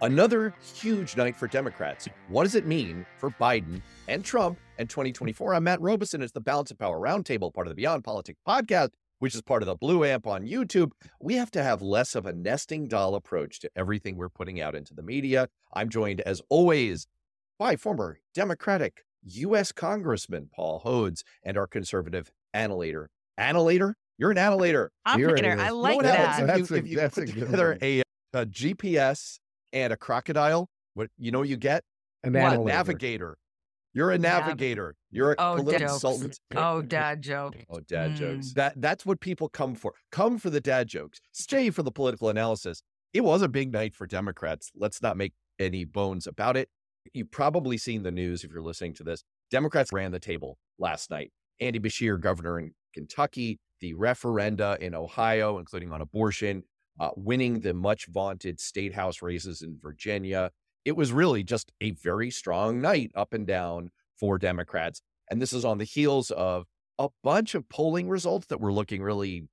Another huge night for Democrats. What does it mean for Biden and Trump and 2024? I'm Matt Robison. It's the Balance of Power Roundtable, part of the Beyond Politics podcast, which is part of the Blue Amp on YouTube. We have to have less of a nesting doll approach to everything we're putting out into the media. I'm joined, as always, by former Democratic U.S. Congressman Paul Hodes and our conservative annihilator. Annihilator? You're an annihilator. Operator. I like that. If you, if you put together a, a GPS and a crocodile, what you know you get? An a annihilator. navigator. You're a navigator. You're a Oh, political jokes. consultant. Oh, dad joke. Oh, dad Mm. jokes. That that's what people come for. Come for the dad jokes. Stay for the political analysis. It was a big night for Democrats. Let's not make any bones about it. You've probably seen the news if you're listening to this. Democrats ran the table last night. Andy Beshear, governor in Kentucky, the referenda in Ohio, including on abortion, uh, winning the much vaunted state house races in Virginia. It was really just a very strong night up and down for Democrats. And this is on the heels of a bunch of polling results that were looking really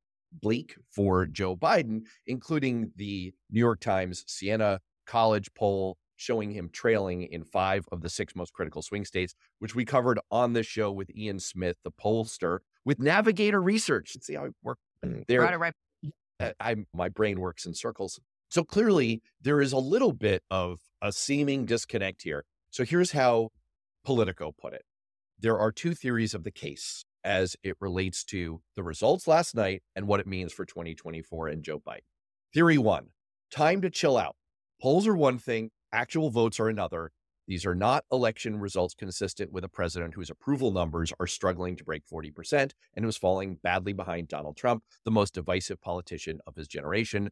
bleak for Joe Biden, including the New York Times Siena College poll showing him trailing in five of the six most critical swing states, which we covered on this show with Ian Smith, the pollster, with Navigator Research. See how it worked there. Right, right. I, my brain works in circles. So clearly there is a little bit of a seeming disconnect here. So here's how Politico put it. There are two theories of the case as it relates to the results last night and what it means for 2024 and Joe Biden. Theory 1, time to chill out. Polls are one thing, actual votes are another. These are not election results consistent with a president whose approval numbers are struggling to break 40% and who's falling badly behind Donald Trump, the most divisive politician of his generation.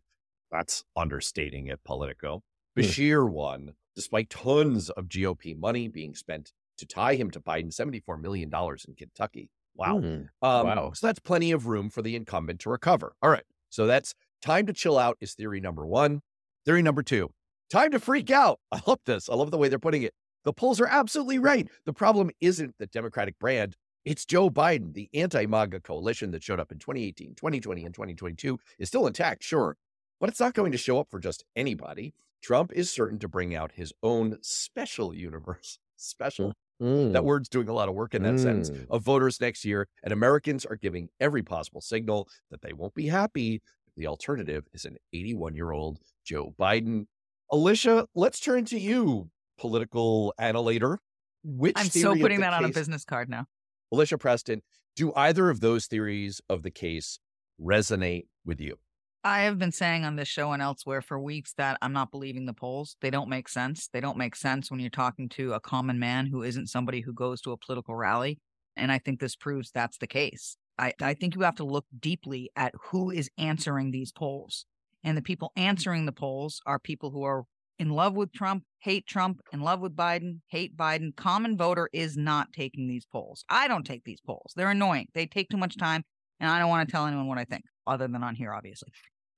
That's understating it, Politico. Hmm. Beshear won despite tons of GOP money being spent to tie him to Biden, $74 million in Kentucky. Wow. Hmm. Um, Wow. So that's plenty of room for the incumbent to recover. All right. So that's time to chill out is theory number one. Theory number two, time to freak out. I love this. I love the way they're putting it. The polls are absolutely right. The problem isn't the Democratic brand. It's Joe Biden. The anti MAGA coalition that showed up in 2018, 2020, and 2022 is still intact, sure, but it's not going to show up for just anybody. Trump is certain to bring out his own special universe. Special. Mm. That word's doing a lot of work in that sentence Mm. of voters next year, and Americans are giving every possible signal that they won't be happy if the alternative is an 81 year old Joe Biden. Alicia, let's turn to you, political annihilator. Which I'm so putting that on a business card now. Alicia Preston, do either of those theories of the case resonate with you? I have been saying on this show and elsewhere for weeks that I'm not believing the polls. They don't make sense. They don't make sense when you're talking to a common man who isn't somebody who goes to a political rally. And I think this proves that's the case. I, I mm. think you have to look deeply at who is answering these polls. And the people mm-hmm. answering the polls are people who are in love with Trump, hate Trump, in love with Biden, hate Biden. Common voter is not taking these polls. I don't take these polls. They're annoying. They take too much time. And I don't want to tell anyone what I think, other than on here, obviously.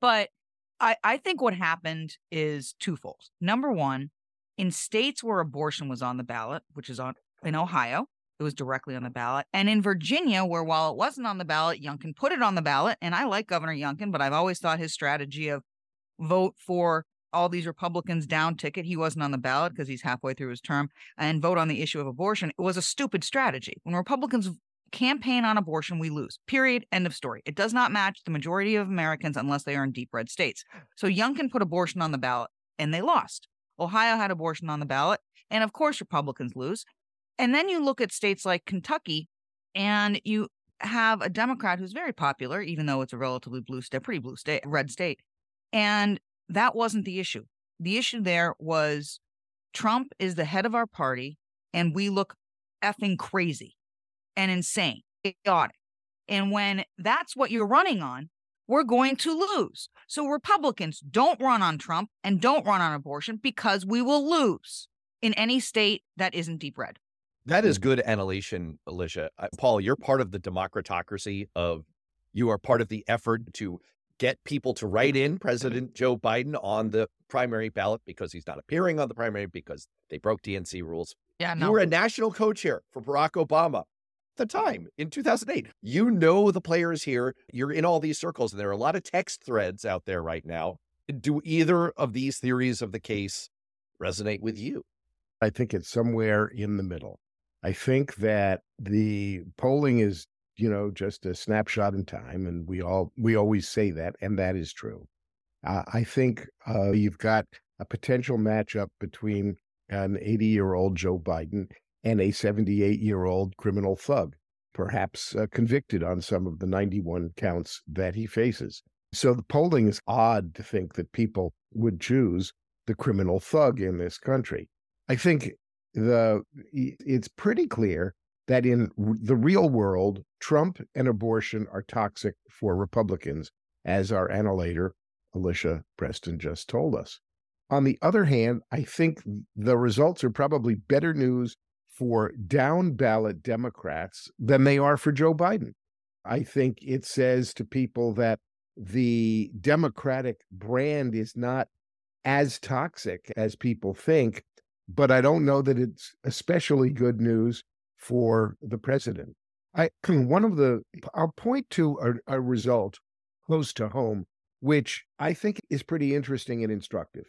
But I, I think what happened is twofold. Number one, in states where abortion was on the ballot, which is on in Ohio, it was directly on the ballot. And in Virginia, where while it wasn't on the ballot, Youngkin put it on the ballot. And I like Governor Youngkin, but I've always thought his strategy of vote for all these Republicans down ticket, he wasn't on the ballot because he's halfway through his term, and vote on the issue of abortion. It was a stupid strategy. When Republicans campaign on abortion, we lose. Period. End of story. It does not match the majority of Americans unless they are in deep red states. So Youngkin put abortion on the ballot and they lost. Ohio had abortion on the ballot. And of course, Republicans lose. And then you look at states like Kentucky and you have a Democrat who's very popular, even though it's a relatively blue state, pretty blue state, red state. And that wasn't the issue. The issue there was Trump is the head of our party and we look effing crazy and insane, chaotic. And when that's what you're running on, we're going to lose. So Republicans don't run on Trump and don't run on abortion because we will lose in any state that isn't deep red. That is good annihilation, Alicia. Uh, Paul, you're part of the democratocracy of, you are part of the effort to get people to write in President Joe Biden on the primary ballot because he's not appearing on the primary because they broke DNC rules. Yeah, You were a national co-chair for Barack Obama at the time in 2008. You know the players here. You're in all these circles, and there are a lot of text threads out there right now. Do either of these theories of the case resonate with you? I think it's somewhere in the middle. I think that the polling is, you know, just a snapshot in time, and we all we always say that, and that is true. Uh, I think uh, you've got a potential matchup between an 80 year old Joe Biden and a 78 year old criminal thug, perhaps uh, convicted on some of the 91 counts that he faces. So the polling is odd to think that people would choose the criminal thug in this country. I think the it's pretty clear that in the real world, Trump and abortion are toxic for Republicans, as our annihilator Alicia Preston just told us. On the other hand, I think the results are probably better news for down ballot Democrats than they are for Joe Biden. I think it says to people that the Democratic brand is not as toxic as people think, but I don't know that it's especially good news for the president. I one of the I'll point to a, a result close to home, which I think is pretty interesting and instructive.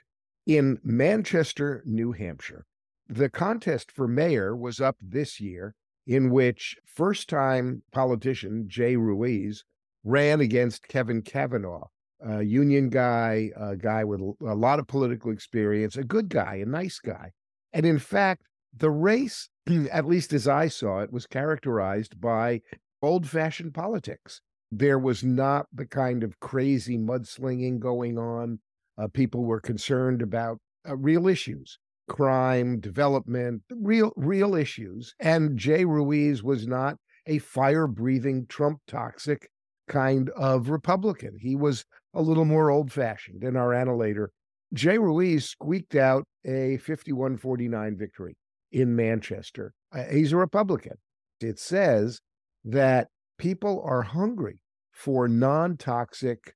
In Manchester, New Hampshire, the contest for mayor was up this year, in which first time politician Jay Ruais ran against Kevin Cavanaugh, a union guy, a guy with a lot of political experience, a good guy, a nice guy. And in fact, the race, at least as I saw it, was characterized by old fashioned politics. There was not the kind of crazy mudslinging going on uh, people were concerned about uh, real issues, crime, development, real real issues. And Jay Ruais was not a fire breathing Trump toxic kind of Republican. He was a little more old fashioned. And our annihilator, Jay Ruais, squeaked out a 51 49 victory in Manchester. Uh, he's a Republican. It says that people are hungry for non toxic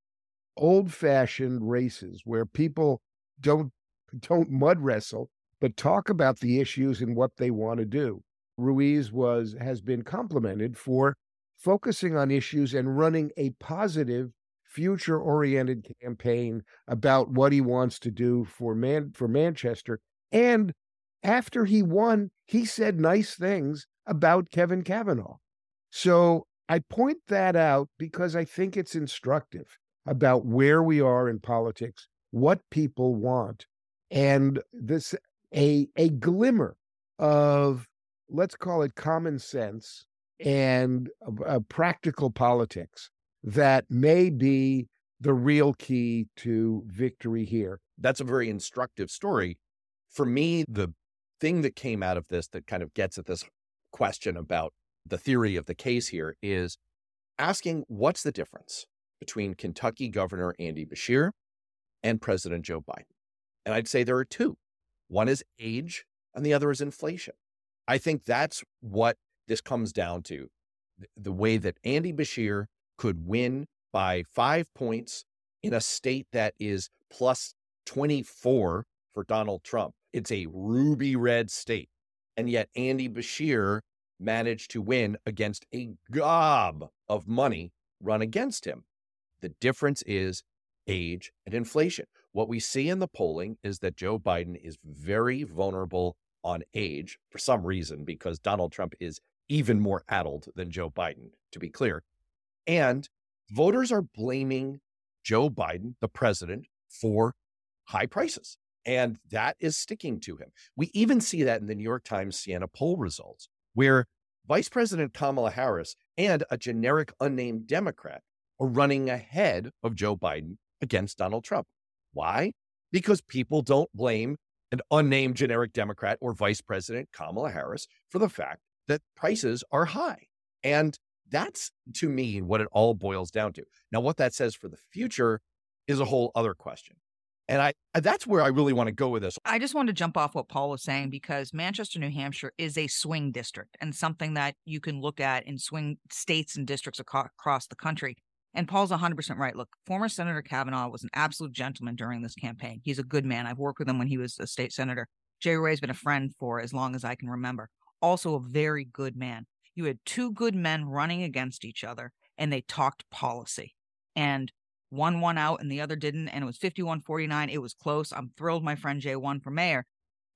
old fashioned races where people don't don't mud wrestle, but talk about the issues and what they want to do. Ruais was has been complimented for focusing on issues and running a positive future oriented campaign about what he wants to do for man for Manchester and after he won he said nice things about Kevin Cavanaugh. So I point that out because I think it's instructive about where we are in politics, what people want, and this a a glimmer of let's call it common sense and a, a practical politics that may be the real key to victory here. That's a very instructive story. For me, the thing that came out of this that kind of gets at this question about the theory of the case here is asking what's the difference between Kentucky Governor Andy Beshear and President Joe Biden. And I'd say there are two one is age, and the other is inflation. I think that's what this comes down to the way that Andy Beshear could win by five points in a state that is plus 24 for Donald Trump. It's a ruby red state. And yet Andy Beshear managed to win against a gob of money run against him. The difference is age and inflation. What we see in the polling is that Joe Biden is very vulnerable on age for some reason, because Donald Trump is even more addled than Joe Biden, to be clear. And voters are blaming Joe Biden, the president, for high prices. And that is sticking to him. We even see that in the New York Times Siena poll results, where Vice President Kamala Harris and a generic unnamed Democrat are running ahead of Joe Biden against Donald Trump. Why? Because people don't blame an unnamed generic Democrat or Vice President Kamala Harris for the fact that prices are high. And that's to me what it all boils down to. Now, what that says for the future is a whole other question. And I that's where I really want to go with this. I just want to jump off what Paul was saying because Manchester, New Hampshire is a swing district and something that you can look at in swing states and districts across the country. And Paul's 100% right. Look, former Senator Cavanaugh was an absolute gentleman during this campaign. He's a good man. I've worked with him when he was a state senator. Jay Ray's been a friend for as long as I can remember. Also, a very good man. You had two good men running against each other, and they talked policy. And one won out and the other didn't. And it was 51 49. It was close. I'm thrilled my friend Jay won for mayor.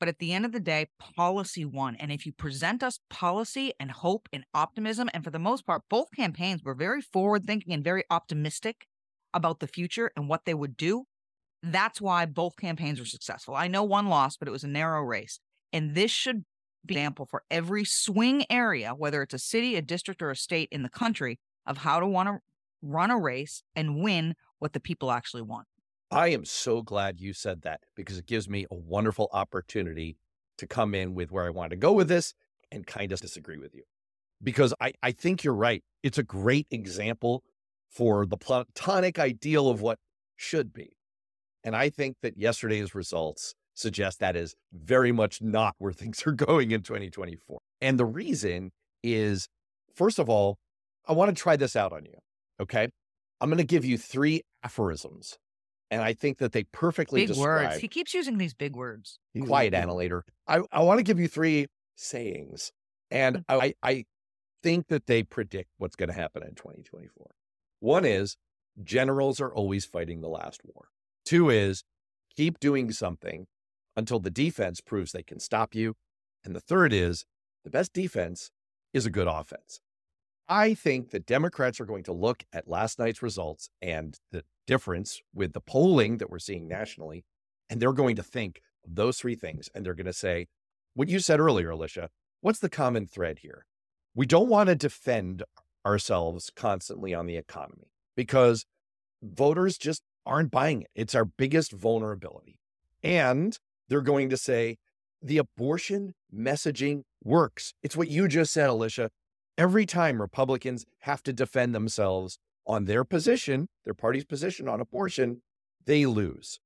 But at the end of the day, policy won. And if you present us policy and hope and optimism, and for the most part, both campaigns were very forward thinking and very optimistic about the future and what they would do. That's why both campaigns were successful. I know one lost, but it was a narrow race. And this should example for every swing area, whether it's a city, a district, or a state in the country, of how to want to run a race and win what the people actually want. I am so glad you said that because it gives me a wonderful opportunity to come in with where I want to go with this and kind of disagree with you. Because I, I think you're right. It's a great example for the platonic ideal of what should be. And I think that yesterday's results suggest that is very much not where things are going in 2024. And the reason is, first of all, I want to try this out on you. Okay. I'm going to give you three aphorisms. And I think that they perfectly big describe. words. He keeps using these big words. Quiet, annihilator. I, I want to give you three sayings. And Mm. I, I think that they predict what's going to happen in 2024. One is generals are always fighting the last war. Two is keep doing something until the defense proves they can stop you. And the third is the best defense is a good offense. I think the Democrats are going to look at last night's results and the difference with the polling that we're seeing nationally, and they're going to think of those three things. And they're going to say, what you said earlier, Alicia, what's the common thread here? We don't want to defend ourselves constantly on the economy because voters just aren't buying it. It's our biggest vulnerability. And they're going to say the abortion messaging works. It's what you just said, Alicia. Every time Republicans have to defend themselves on their position, their party's position on abortion, they lose.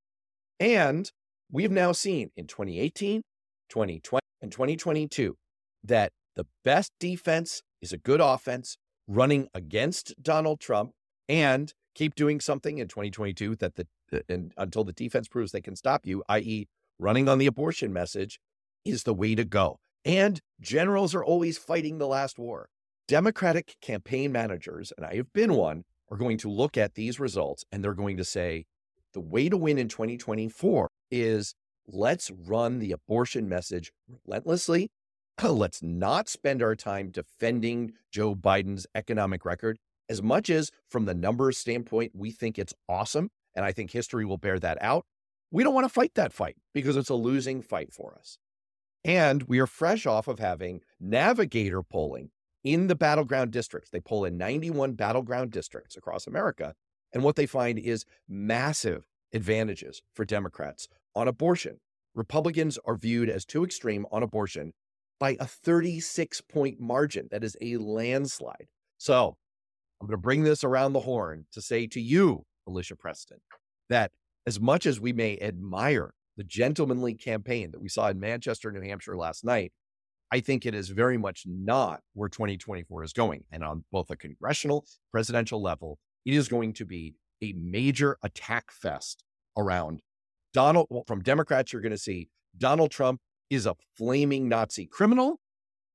And we've now seen in 2018, 2020, and 2022 that the best defense is a good offense running against Donald Trump and keep doing something in 2022 that the and until the defense proves they can stop you, i.e., running on the abortion message, is the way to go. And generals are always fighting the last war. Democratic campaign managers, and I have been one, are going to look at these results and they're going to say the way to win in 2024 is let's run the abortion message relentlessly. Let's not spend our time defending Joe Biden's economic record as much as from the numbers standpoint, we think it's awesome. And I think history will bear that out. We don't want to fight that fight because it's a losing fight for us. And we are fresh off of having navigator polling in the battleground districts. They poll in 91 battleground districts across America. And what they find is massive advantages for Democrats on abortion. Republicans are viewed as too extreme on abortion by a 36 point margin. That is a landslide. So I'm going to bring this around the horn to say to you, Alicia Preston, that as much as we may admire the gentlemanly campaign that we saw in Manchester, New Hampshire last night, I think it is very much not where 2024 is going. And on both a congressional, presidential level, it is going to be a major attack fest around Donald. Well, from Democrats, you're going to see Donald Trump is a flaming Nazi criminal,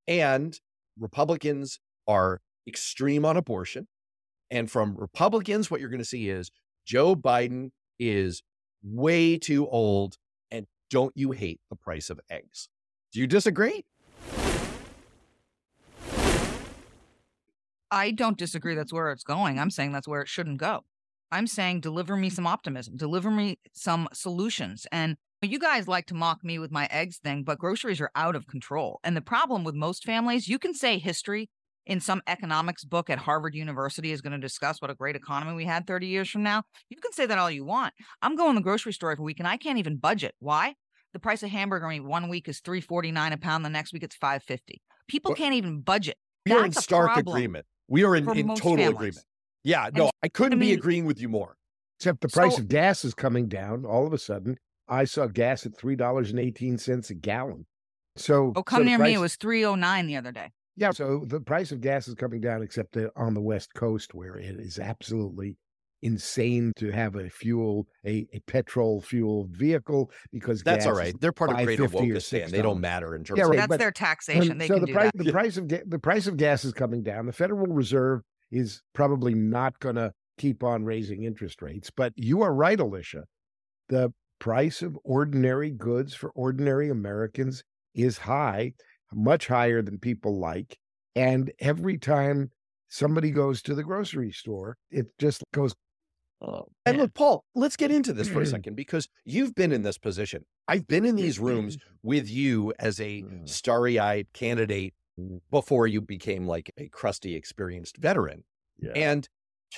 and Republicans are extreme on abortion. And from Republicans, what you're going to see is Joe Biden is way too old. And don't you hate the price of eggs? Do you disagree? I don't disagree that's where it's going. I'm saying that's where it shouldn't go. I'm saying deliver me some optimism, deliver me some solutions. And you guys like to mock me with my eggs thing, but groceries are out of control. And the problem with most families, you can say history in some economics book at Harvard University is going to discuss what a great economy we had 30 years from now. You can say that all you want. I'm going to the grocery store every week and I can't even budget. Why? The price of hamburger meat one week is 3.49 a pound, the next week it's 5.50. People Well, can't even budget. We are in a stark agreement. We are in, in total families. agreement. Yeah, And no, I couldn't I be agreeing with you more. Except the price So- of gas is coming down. All of a sudden, I saw gas at three dollars and eighteen cents a gallon. So, Oh, come the near me. It was 309 the other day. Yeah. So the price of gas is coming down, except on the West Coast, where it is absolutely insane to have a fuel, a, a petrol fuel vehicle because That's gas all. They're part of greater $5.50 or Wokistan. They don't matter in terms Yeah, of right, That's but- their taxation. And They so can the do price, that. the price of ga- the price of gas is coming down. The Federal Reserve is probably not going to keep on raising interest rates. But you are right, Alicia. The price of ordinary goods for ordinary Americans is high, much higher than people like. And every time somebody goes to the grocery store, it just goes. Oh, and look, Paul, let's get into this for a second because you've been in this position. I've been in these rooms with you as a Mm. starry eyed candidate Mm. before you became like a crusty, experienced veteran. Yeah. And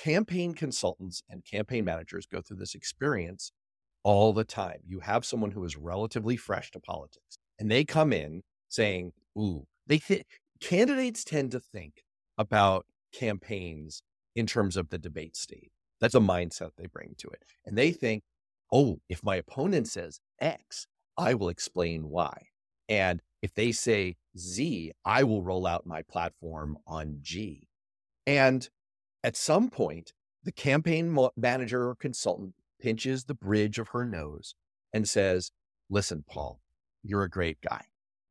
campaign consultants and campaign managers go through this experience all the time. You have someone who is relatively fresh to politics and they come in saying, Ooh, they candidates tend to think about campaigns in terms of the debate stage. That's a mindset they bring to it. And they think, Oh, if my opponent says X, I will explain Y. And if they say Z, I will roll out my platform on G. And at some point, the campaign manager or consultant pinches the bridge of her nose and says, Listen, Paul, you're a great guy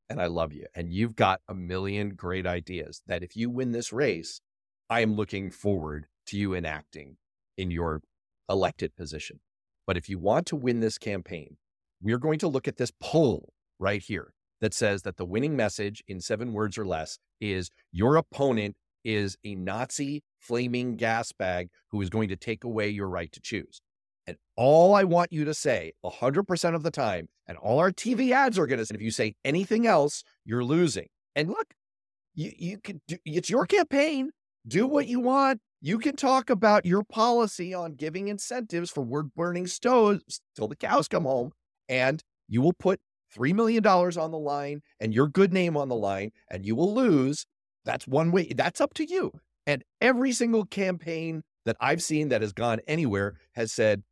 and I love you. And you've got a million great ideas that if you win this race, I am looking forward to you enacting in your elected position. But if you want to win this campaign, we're going to look at this poll right here that says that the winning message in seven words or less is your opponent is a Nazi flaming gas bag who is going to take away your right to choose. And all I want you to say 100% of the time, and all our TV ads are going to say, if you say anything else, you're losing. And look, you, you can do, it's your campaign. Do what you want. You can talk about your policy on giving incentives for wood burning stoves till the cows come home. And you will put $3 million on the line and your good name on the line, and you will lose. That's one way. That's up to you. And every single campaign that I've seen that has gone anywhere has said,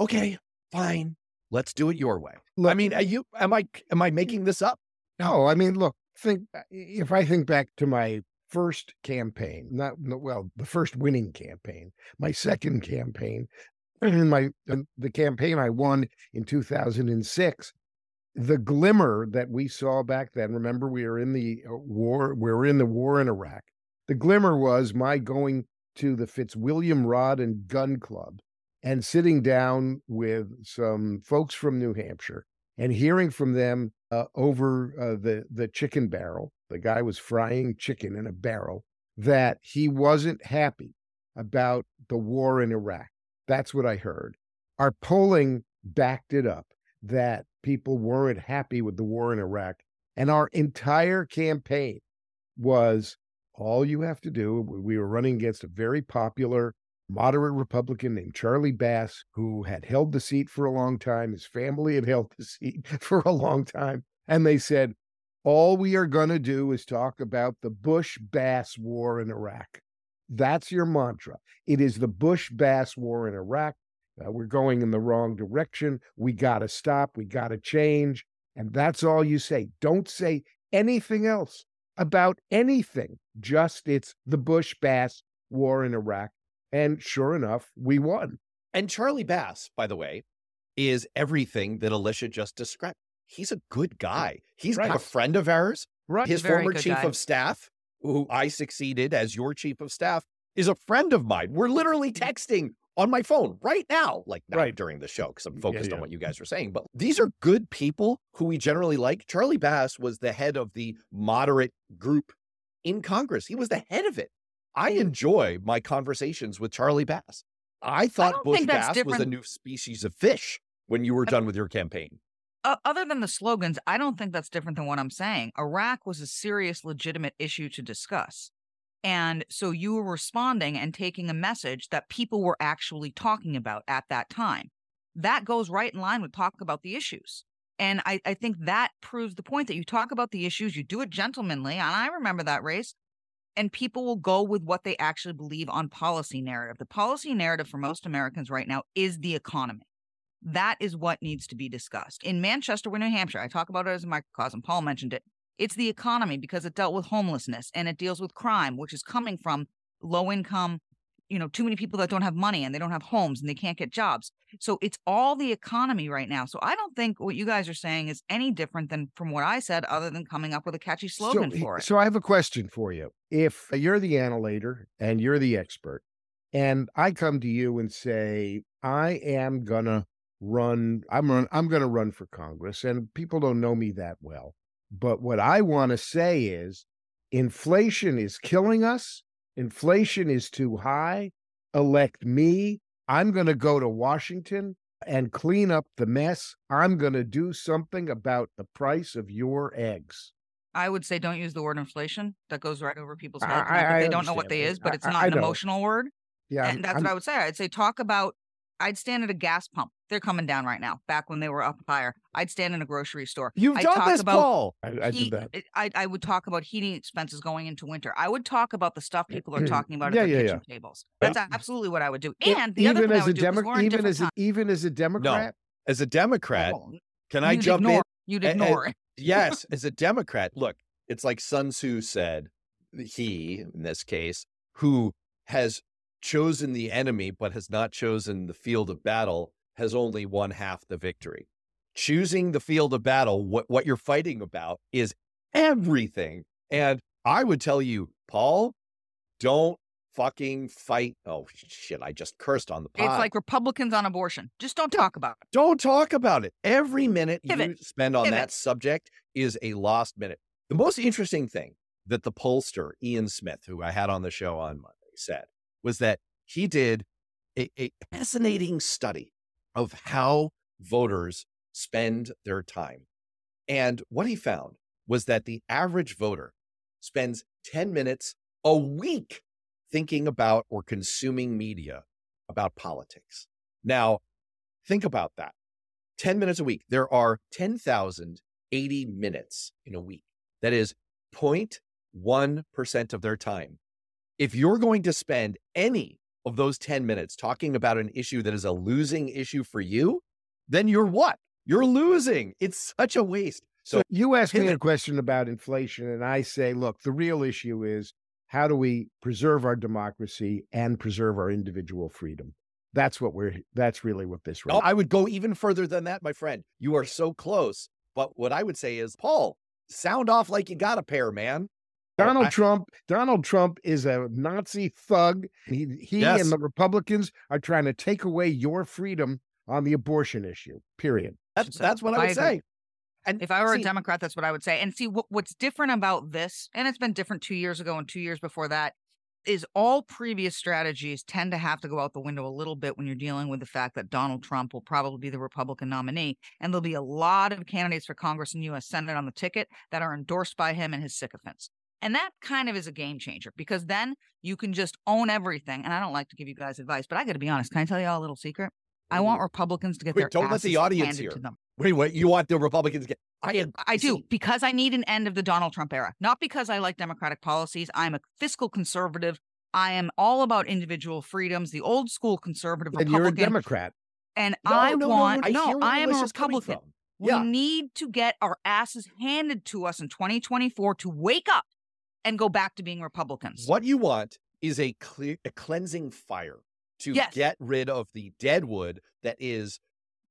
okay, fine, let's do it your way. I mean, are you, am I, am I making this up? No, I mean, look, think if I think back to my first campaign, not well, the first winning campaign, my second campaign, and my the, the campaign I won in 2006, the glimmer that we saw back then. Remember, we were in the uh, war. We were in the war in Iraq. The glimmer was my going to the Fitzwilliam Rod and Gun Club and sitting down with some folks from New Hampshire and hearing from them uh, over uh, the the chicken barrel. The guy was frying chicken in a barrel. That he wasn't happy about the war in Iraq. That's what I heard. Our polling backed it up that people weren't happy with the war in Iraq, and our entire campaign was all you have to do. We were running against a very popular moderate Republican named Charlie Bass, who had held the seat for a long time. His family had held the seat for a long time. And they said, all we are going to do is talk about the Bush Bass war in Iraq. That's your mantra. It is the Bush Bass war in Iraq. Uh, we're going in the wrong direction. We got to stop. We got to change. And that's all you say. Don't say anything else about anything. Just it's the Bush Bass war in Iraq. And sure enough, we won. And Charlie Bass, by the way, is everything that Alicia just described. He's a good guy. He's Right. a friend of ours. Right. His Very former chief guy. of staff, who I succeeded as your chief of staff, is a friend of mine. We're literally mm. texting on my phone right now, like not Right. during the show because I'm Yeah, focused on what you guys are saying. But these are good people who we generally like. Charlie Bass was the head of the moderate group in Congress. He was the head of it. I enjoy my conversations with Charlie Bass. I thought don't Bush Bass was a new species of fish when you were done with your campaign. uh, other than the slogans, I don't think that's different than what I'm saying. Iraq was a serious, legitimate issue to discuss. And so you were responding and taking a message that people were actually talking about at that time. That goes right in line with talk about the issues. And I, I think that proves the point that you talk about the issues, you do it gentlemanly. And I remember that race. And people will go with what they actually believe on policy narrative. The policy narrative for most Americans right now is the economy. That is what needs to be discussed. In Manchester, New Hampshire, I talk about it as a microcosm. Paul mentioned it. It's the economy because it dealt with homelessness and it deals with crime, which is coming from low income, you know, too many people that don't have money and they don't have homes and they can't get jobs. So it's all the economy right now. So I don't think what you guys are saying is any different than from what I said, other than coming up with a catchy slogan so, for it. So I have a question for you. If you're the annihilator and you're the expert, and I come to you and say, I am gonna run. I'm run. I'm going to run for Congress, and people don't know me that well. But what I want to say is, inflation is killing us. Inflation is too high. Elect me. I'm going to go to Washington and clean up the mess. I'm going to do something about the price of your eggs. I would say don't use the word inflation. That goes right over people's heads. I, I, I they don't know what they is, but it's not an emotional word. Yeah, and that's I'm, what I would say. I'd say talk about. I'd stand at a gas pump. They're coming down right now. Back when they were up higher, I'd stand in a grocery store. You've I'd done this, about Paul. I, I heat, did that. I, I would talk about heating expenses going into winter. I would talk about the stuff people are talking about yeah, at their yeah, kitchen yeah. tables. That's absolutely what I would do. And the even other thing as I would a Democrat, even as a, even as a Democrat, no. as a Democrat, oh, can I jump ignore, in? You'd ignore it. yes, as a Democrat, look, it's like Sun Tzu said, he, in this case, who has chosen the enemy but has not chosen the field of battle, has only won half the victory. Choosing the field of battle, what, what you're fighting about is everything. And I would tell you, Paul, don't fucking fight. Oh shit! I just cursed on the pod. It's like Republicans on abortion. Just don't talk about it. Don't talk about it. Every minute you spend on that subject is a lost minute. The most interesting thing that the pollster, Ian Smith, who I had on the show on Monday, said was that he did a, a fascinating study of how voters spend their time. And what he found was that the average voter spends 10 minutes a week thinking about or consuming media about politics. Now, think about that 10 minutes a week. There are 10,080 minutes in a week. That is 0.1% of their time. If you're going to spend any of those 10 minutes talking about an issue that is a losing issue for you, then you're what? You're losing. It's such a waste. So, so you ask me a question about inflation, and I say, look, the real issue is how do we preserve our democracy and preserve our individual freedom? That's what we're, that's really what this oh, is. I would go even further than that, my friend. You are so close. But what I would say is, Paul, sound off like you got a pair, man. Donald I, Trump, Donald Trump is a Nazi thug. He, he yes. and the Republicans are trying to take away your freedom on the abortion issue. Period. That's that's what I would I say. And if I were see, a Democrat, that's what I would say. And see what, what's different about this, and it's been different two years ago and two years before that, is all previous strategies tend to have to go out the window a little bit when you're dealing with the fact that Donald Trump will probably be the Republican nominee. And there'll be a lot of candidates for Congress and U.S. Senate on the ticket that are endorsed by him and his sycophants. And that kind of is a game changer because then you can just own everything. And I don't like to give you guys advice, but I got to be honest. Can I tell you all a little secret? I want mm-hmm. Republicans to get Wait, their don't let the audience hear. to them. Wait, wait, you want the Republicans to get? I I do because I need an end of the Donald Trump era, not because I like Democratic policies. I'm a fiscal conservative I am all about individual freedoms, the old school conservative and Republican. You're a Democrat. And no, I no, want, no, no, I, I am a Republican. Yeah. We need to get our asses handed to us in 2024 to wake up and go back to being Republicans. What you want is a, clear, a cleansing fire to yes. get rid of the dead wood that is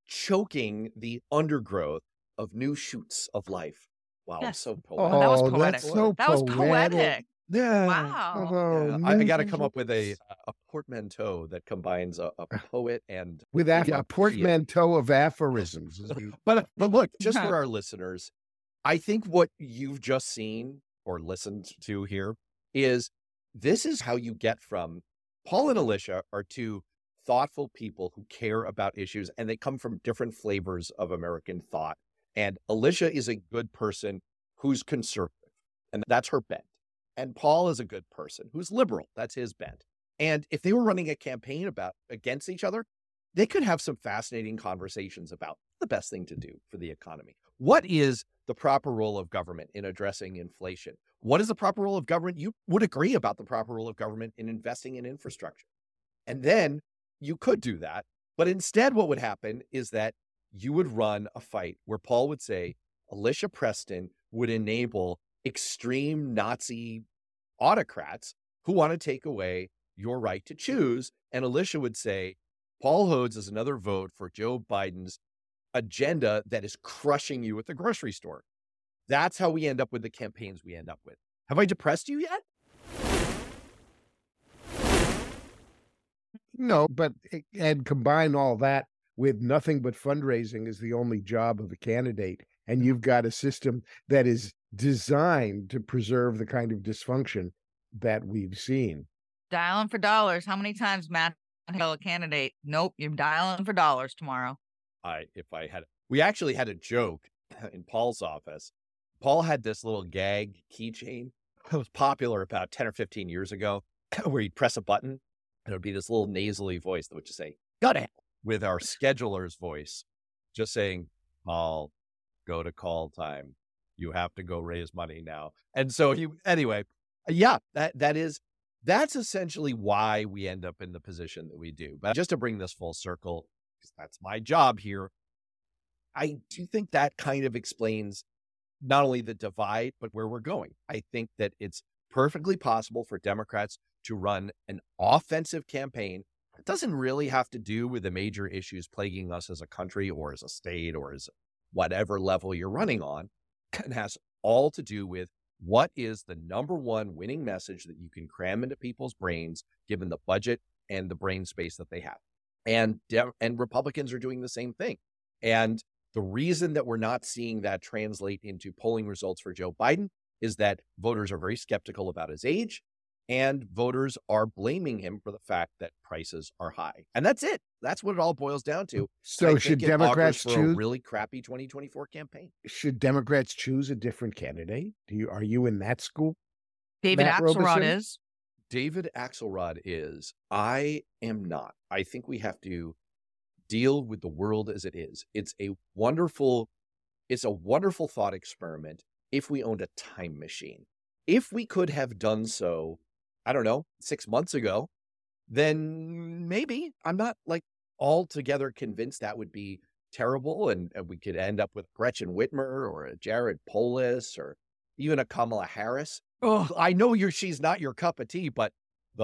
choking the undergrowth of new shoots of life. Wow, yes. so oh, poetic. Oh, that was poetic. So that was poetic. Yeah. Wow. Oh, yeah. I, I got to come up with a a portmanteau that combines a, a ah. poet and with af- a portmanteau of aphorisms. but but look, just for our listeners, I think what you've just seen or listened to here is this is how you get from Paul and Alicia are two thoughtful people who care about issues and they come from different flavors of American thought. And Alicia is a good person who's conservative, and that's her bent. And Paul is a good person who's liberal. That's his bent. And if they were running a campaign about against each other, they could have some fascinating conversations about the best thing to do for the economy. What is the proper role of government in addressing inflation? What is the proper role of government? You would agree about the proper role of government in investing in infrastructure. And then you could do that. But instead, what would happen is that you would run a fight where Paul would say, Alicia Preston would enable extreme Nazi autocrats who want to take away your right to choose. And Alicia would say, Paul Hodes is another vote for Joe Biden's agenda that is crushing you at the grocery store. That's how we end up with the campaigns we end up with. Have I depressed you yet? No, but and combine all that with nothing but fundraising is the only job of a candidate, and you've got a system that is designed to preserve the kind of dysfunction that we've seen. Dialing for dollars. How many times, Matt, tell a candidate, nope, you're dialing for dollars tomorrow? I, if I had, we actually had a joke in Paul's office. Paul had this little gag keychain. that was popular about 10 or 15 years ago, where you'd press a button and it would be this little nasally voice that would just say, go to hell, with our scheduler's voice, just saying, Paul, go to call time. You have to go raise money now. And so he, anyway, yeah, that, that is, that's essentially why we end up in the position that we do. But just to bring this full circle, that's my job here, I do think that kind of explains not only the divide, but where we're going. I think that it's perfectly possible for Democrats to run an offensive campaign it doesn't really have to do with the major issues plaguing us as a country or as a state or as whatever level you're running on. It has all to do with what is the number one winning message that you can cram into people's brains given the budget and the brain space that they have. And and Republicans are doing the same thing. And the reason that we're not seeing that translate into polling results for Joe Biden is that voters are very skeptical about his age and voters are blaming him for the fact that prices are high. And that's it. That's what it all boils down to. So should Democrats choose a really crappy 2024 campaign? Should Democrats choose a different candidate? Do you are you in that school? David Matt Axelrod Robison? is. David Axelrod is. I am not. I think we have to deal with the world as it is. It's a wonderful it's a wonderful thought experiment if we owned a time machine. If we could have done so I don't know, six months ago, then maybe I'm not like altogether convinced that would be terrible. And, and we could end up with Gretchen Whitmer or a Jared Polis or even a Kamala Harris. Oh, I know you're she's not your cup of tea, but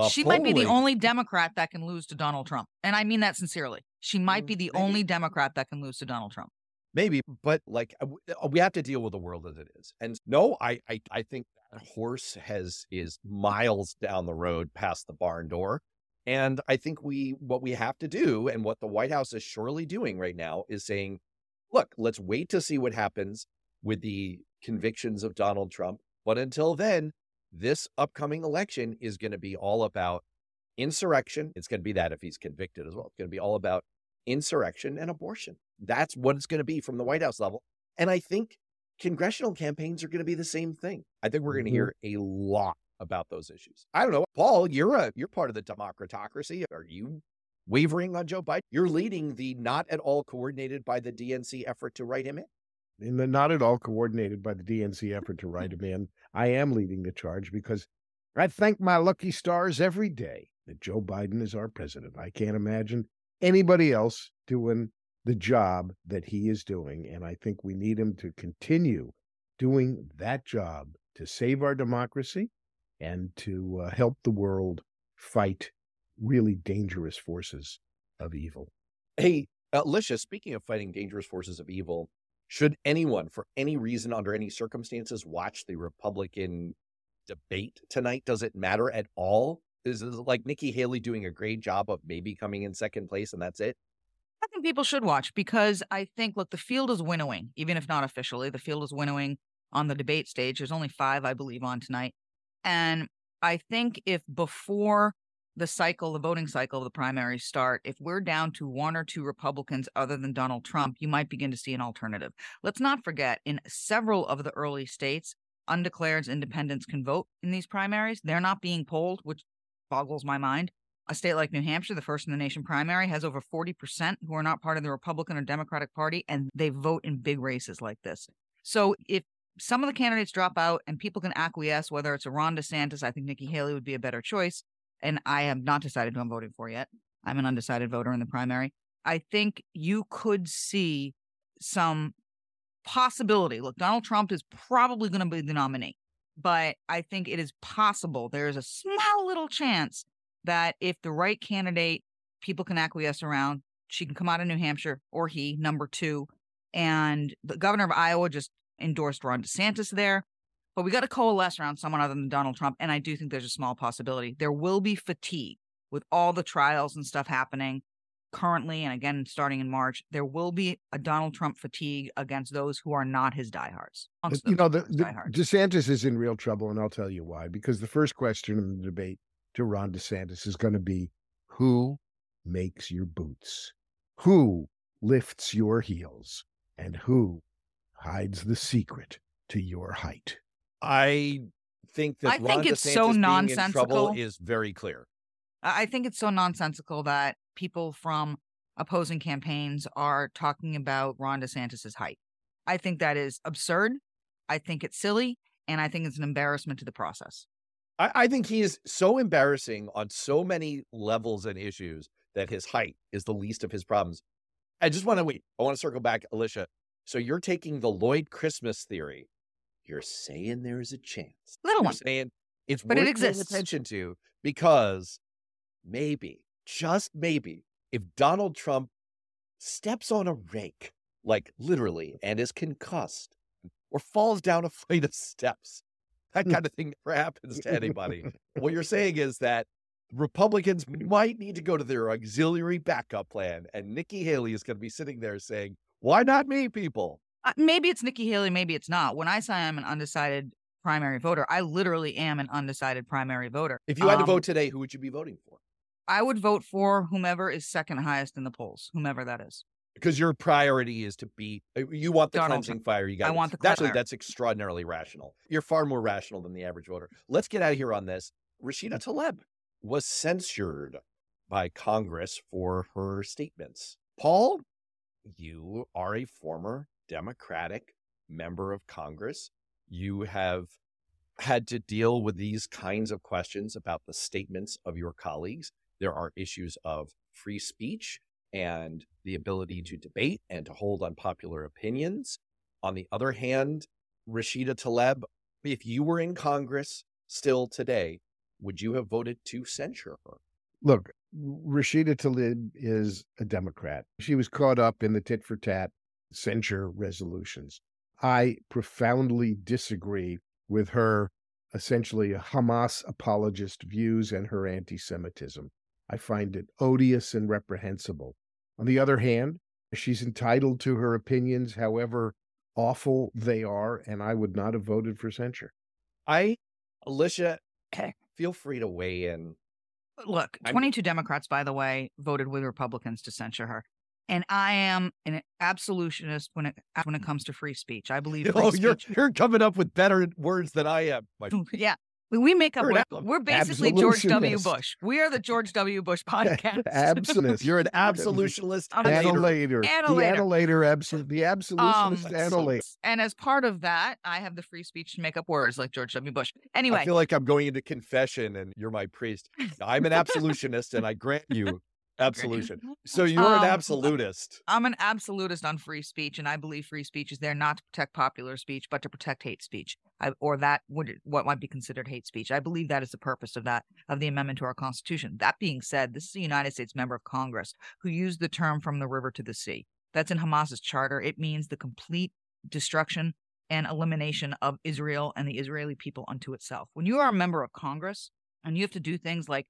she polling... might be the only Democrat that can lose to Donald Trump. And I mean that sincerely. She might be mm, the maybe. only Democrat that can lose to Donald Trump. Maybe, but like uh, uh, we have to deal with the world as it is. And no, I I, I think that horse has is miles down the road past the barn door. And I think we what we have to do and what the White House is surely doing right now is saying, look, let's wait to see what happens with the convictions of Donald Trump. But until then, this upcoming election is going to be all about insurrection. It's going to be that if he's convicted as well. It's going to be all about insurrection and abortion. That's what it's going to be from the White House level. And I think congressional campaigns are going to be the same thing. I think we're going to mm-hmm. hear a lot about those issues. I don't know, Paul. You're a you're part of the democratocracy. Are you wavering on Joe Biden? You're leading the not at all coordinated by the DNC effort to write him in. In the not at all coordinated by the DNC effort to write him in, I am leading the charge because I thank my lucky stars every day that Joe Biden is our president. I can't imagine anybody else doing the job that he is doing. And I think we need him to continue doing that job to save our democracy and to uh, help the world fight really dangerous forces of evil. Hey, Alicia, speaking of fighting dangerous forces of evil, should anyone, for any reason, under any circumstances, watch the Republican debate tonight? Does it matter at all? Is it like Nikki Haley doing a great job of maybe coming in second place and that's it? I think people should watch because I think, look, the field is winnowing, even if not officially. The field is winnowing on the debate stage. There's only five, I believe, on tonight. And I think if before the cycle, the voting cycle of the primaries start, if we're down to one or two Republicans other than Donald Trump, you might begin to see an alternative. Let's not forget, in several of the early states, undeclared independents can vote in these primaries. They're not being polled, which boggles my mind. A state like New Hampshire, the first in the nation primary, has over 40% who are not part of the Republican or Democratic Party, and they vote in big races like this. So if some of the candidates drop out and people can acquiesce, whether it's a Ron DeSantis, I think Nikki Haley would be a better choice. And I have not decided who I'm voting for yet. I'm an undecided voter in the primary. I think you could see some possibility. Look, Donald Trump is probably going to be the nominee, but I think it is possible. There is a small little chance that if the right candidate people can acquiesce around, she can come out of New Hampshire or he, number two. And the governor of Iowa just endorsed Ron DeSantis there. But we got to coalesce around someone other than Donald Trump. And I do think there's a small possibility. There will be fatigue with all the trials and stuff happening. currently and again starting in March, there will be a Donald Trump fatigue against those who are not his diehards. You know, the, the DeSantis is in real trouble, and I'll tell you why. Because the first question in the debate to Ron DeSantis is going to be who makes your boots? Who lifts your heels? And who hides the secret to your height? I think that I Ron think it's DeSantis so nonsensical. trouble is very clear. I I think it's so nonsensical that people from opposing campaigns are talking about Ron DeSantis's height. I think that is absurd. I think it's silly, and I think it's an embarrassment to the process. I, I think he is so embarrassing on so many levels and issues that his height is the least of his problems. I just want to wait. I want to circle back, Alicia. So you're taking the Lloyd Christmas theory. You're saying there's a chance. Little You're one. saying it's But it worth paying attention to because maybe, just maybe, if Donald Trump steps on a rake, like literally, and is concussed or falls down a flight of steps, that kind of thing never happens to anybody. what you're saying is that Republicans might need to go to their auxiliary backup plan, and Nikki Haley is going to be sitting there saying, "Why not me, people?" Maybe it's Nikki Haley, maybe it's not. When I say I'm an undecided primary voter, I literally am an undecided primary voter. If you had to Um, vote today, who would you be voting for? I would vote for whomever is second highest in the polls, whomever that is. Because your priority is to be, uh, you want the Donald cleansing fire. You got. I want the Actually, that's extraordinarily rational. You're far more rational than the average voter. Let's get out of here on this. Rashida Tlaib was censured by Congress for her statements. Paul, you are a former Democratic member of Congress. You have had to deal with these kinds of questions about the statements of your colleagues. There are issues of free speech and the ability to debate and to hold unpopular opinions. On the other hand, Rashida Tlaib, if you were in Congress still today, would you have voted to censure her? Look, Rashida Tlaib is a Democrat. She was caught up in the tit for tat censure resolutions. I profoundly disagree with her essentially uh, Hamas apologist views and her anti Semitism. I find it odious and reprehensible. On the other hand, she's entitled to her opinions, however awful they are, and I would not have voted for censure. I, Alicia, feel free to weigh in. Look, I'm- 22 Democrats, by the way, voted with Republicans to censure her. And I am an absolutionist when it when it comes to free speech. I believe Oh, you're you're coming up with better words than I am. my yeah. We- make up. We're, we're basically George W. Bush. We are the George W. Bush podcast. Absolutist. You're an absolutionist. Annihilator. The Annihilator. annihilator, the absolutist Um, annihilator. And as part of that, I have the free speech to make up words like George W. Bush. Anyway, I feel like I'm going into confession and you're my priest. I'm an absolutionist and I grant you absolution. So you're Um, an absolutist. I'm an absolutist on free speech, and I believe free speech is there not to protect popular speech, but to protect hate speech, I, or that would what might be considered hate speech. I believe that is the purpose of that of the amendment to our Constitution. That being said, this is a United States member of Congress who used the term "from the river to the sea." That's in Hamas's charter. It means the complete destruction and elimination of Israel and the Israeli people unto itself. When you are a member of Congress and you have to do things like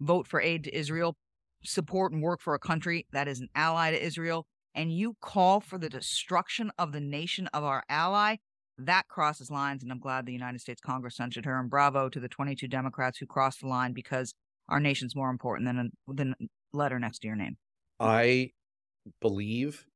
vote for aid to Israel, support and work for a country that is an ally to Israel, and you call for the destruction of the nation of our ally, that crosses lines. And I'm glad the United States Congress censured her. And bravo to the 22 Democrats who crossed the line because our nation's more important than a, than a letter next to your name. I believe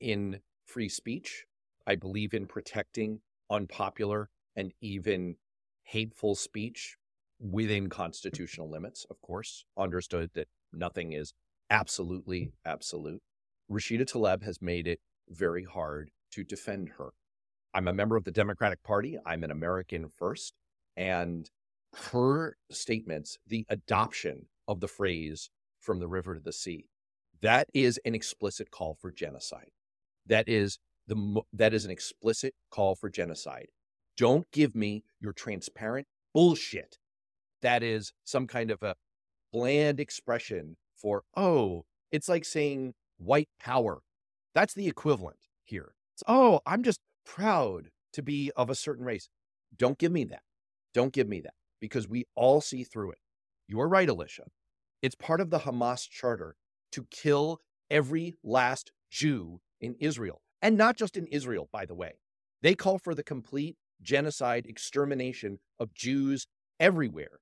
in free speech. I believe in protecting unpopular and even hateful speech within constitutional limits, of course, understood that nothing is absolutely absolute. Rashida Tlaib has made it very hard to defend her. I'm a member of the Democratic Party. I'm an American first. And her statements, the adoption of the phrase from the river to the sea, that is an explicit call for genocide. That is the that is an explicit call for genocide. Don't give me your transparent bullshit. That is some kind of a bland expression for oh, it's like saying white power. That's the equivalent here. It's, oh, I'm just proud to be of a certain race. Don't give me that. Don't give me that because we all see through it. You're right, Alicia. It's part of the Hamas charter to kill every last Jew in Israel. And not just in Israel, by the way. They call for the complete genocide, extermination of Jews everywhere.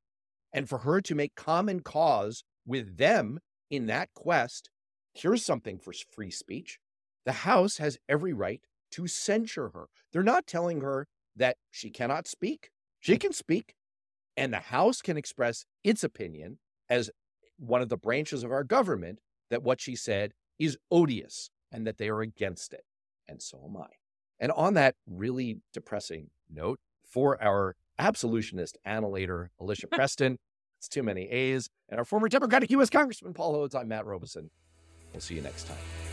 And for her to make common cause with them in that quest, here's something for free speech. The House has every right to censure her. They're not telling her that she cannot speak. She can speak, and the House can express its opinion as one of the branches of our government that what she said is odious and that they are against it. And so am I. And on that really depressing note, for our absolutionist annihilator, Alicia Preston, it's too many A's, and our former Democratic U.S. Congressman Paul Hodes, I'm Matt Robison. We'll see you next time.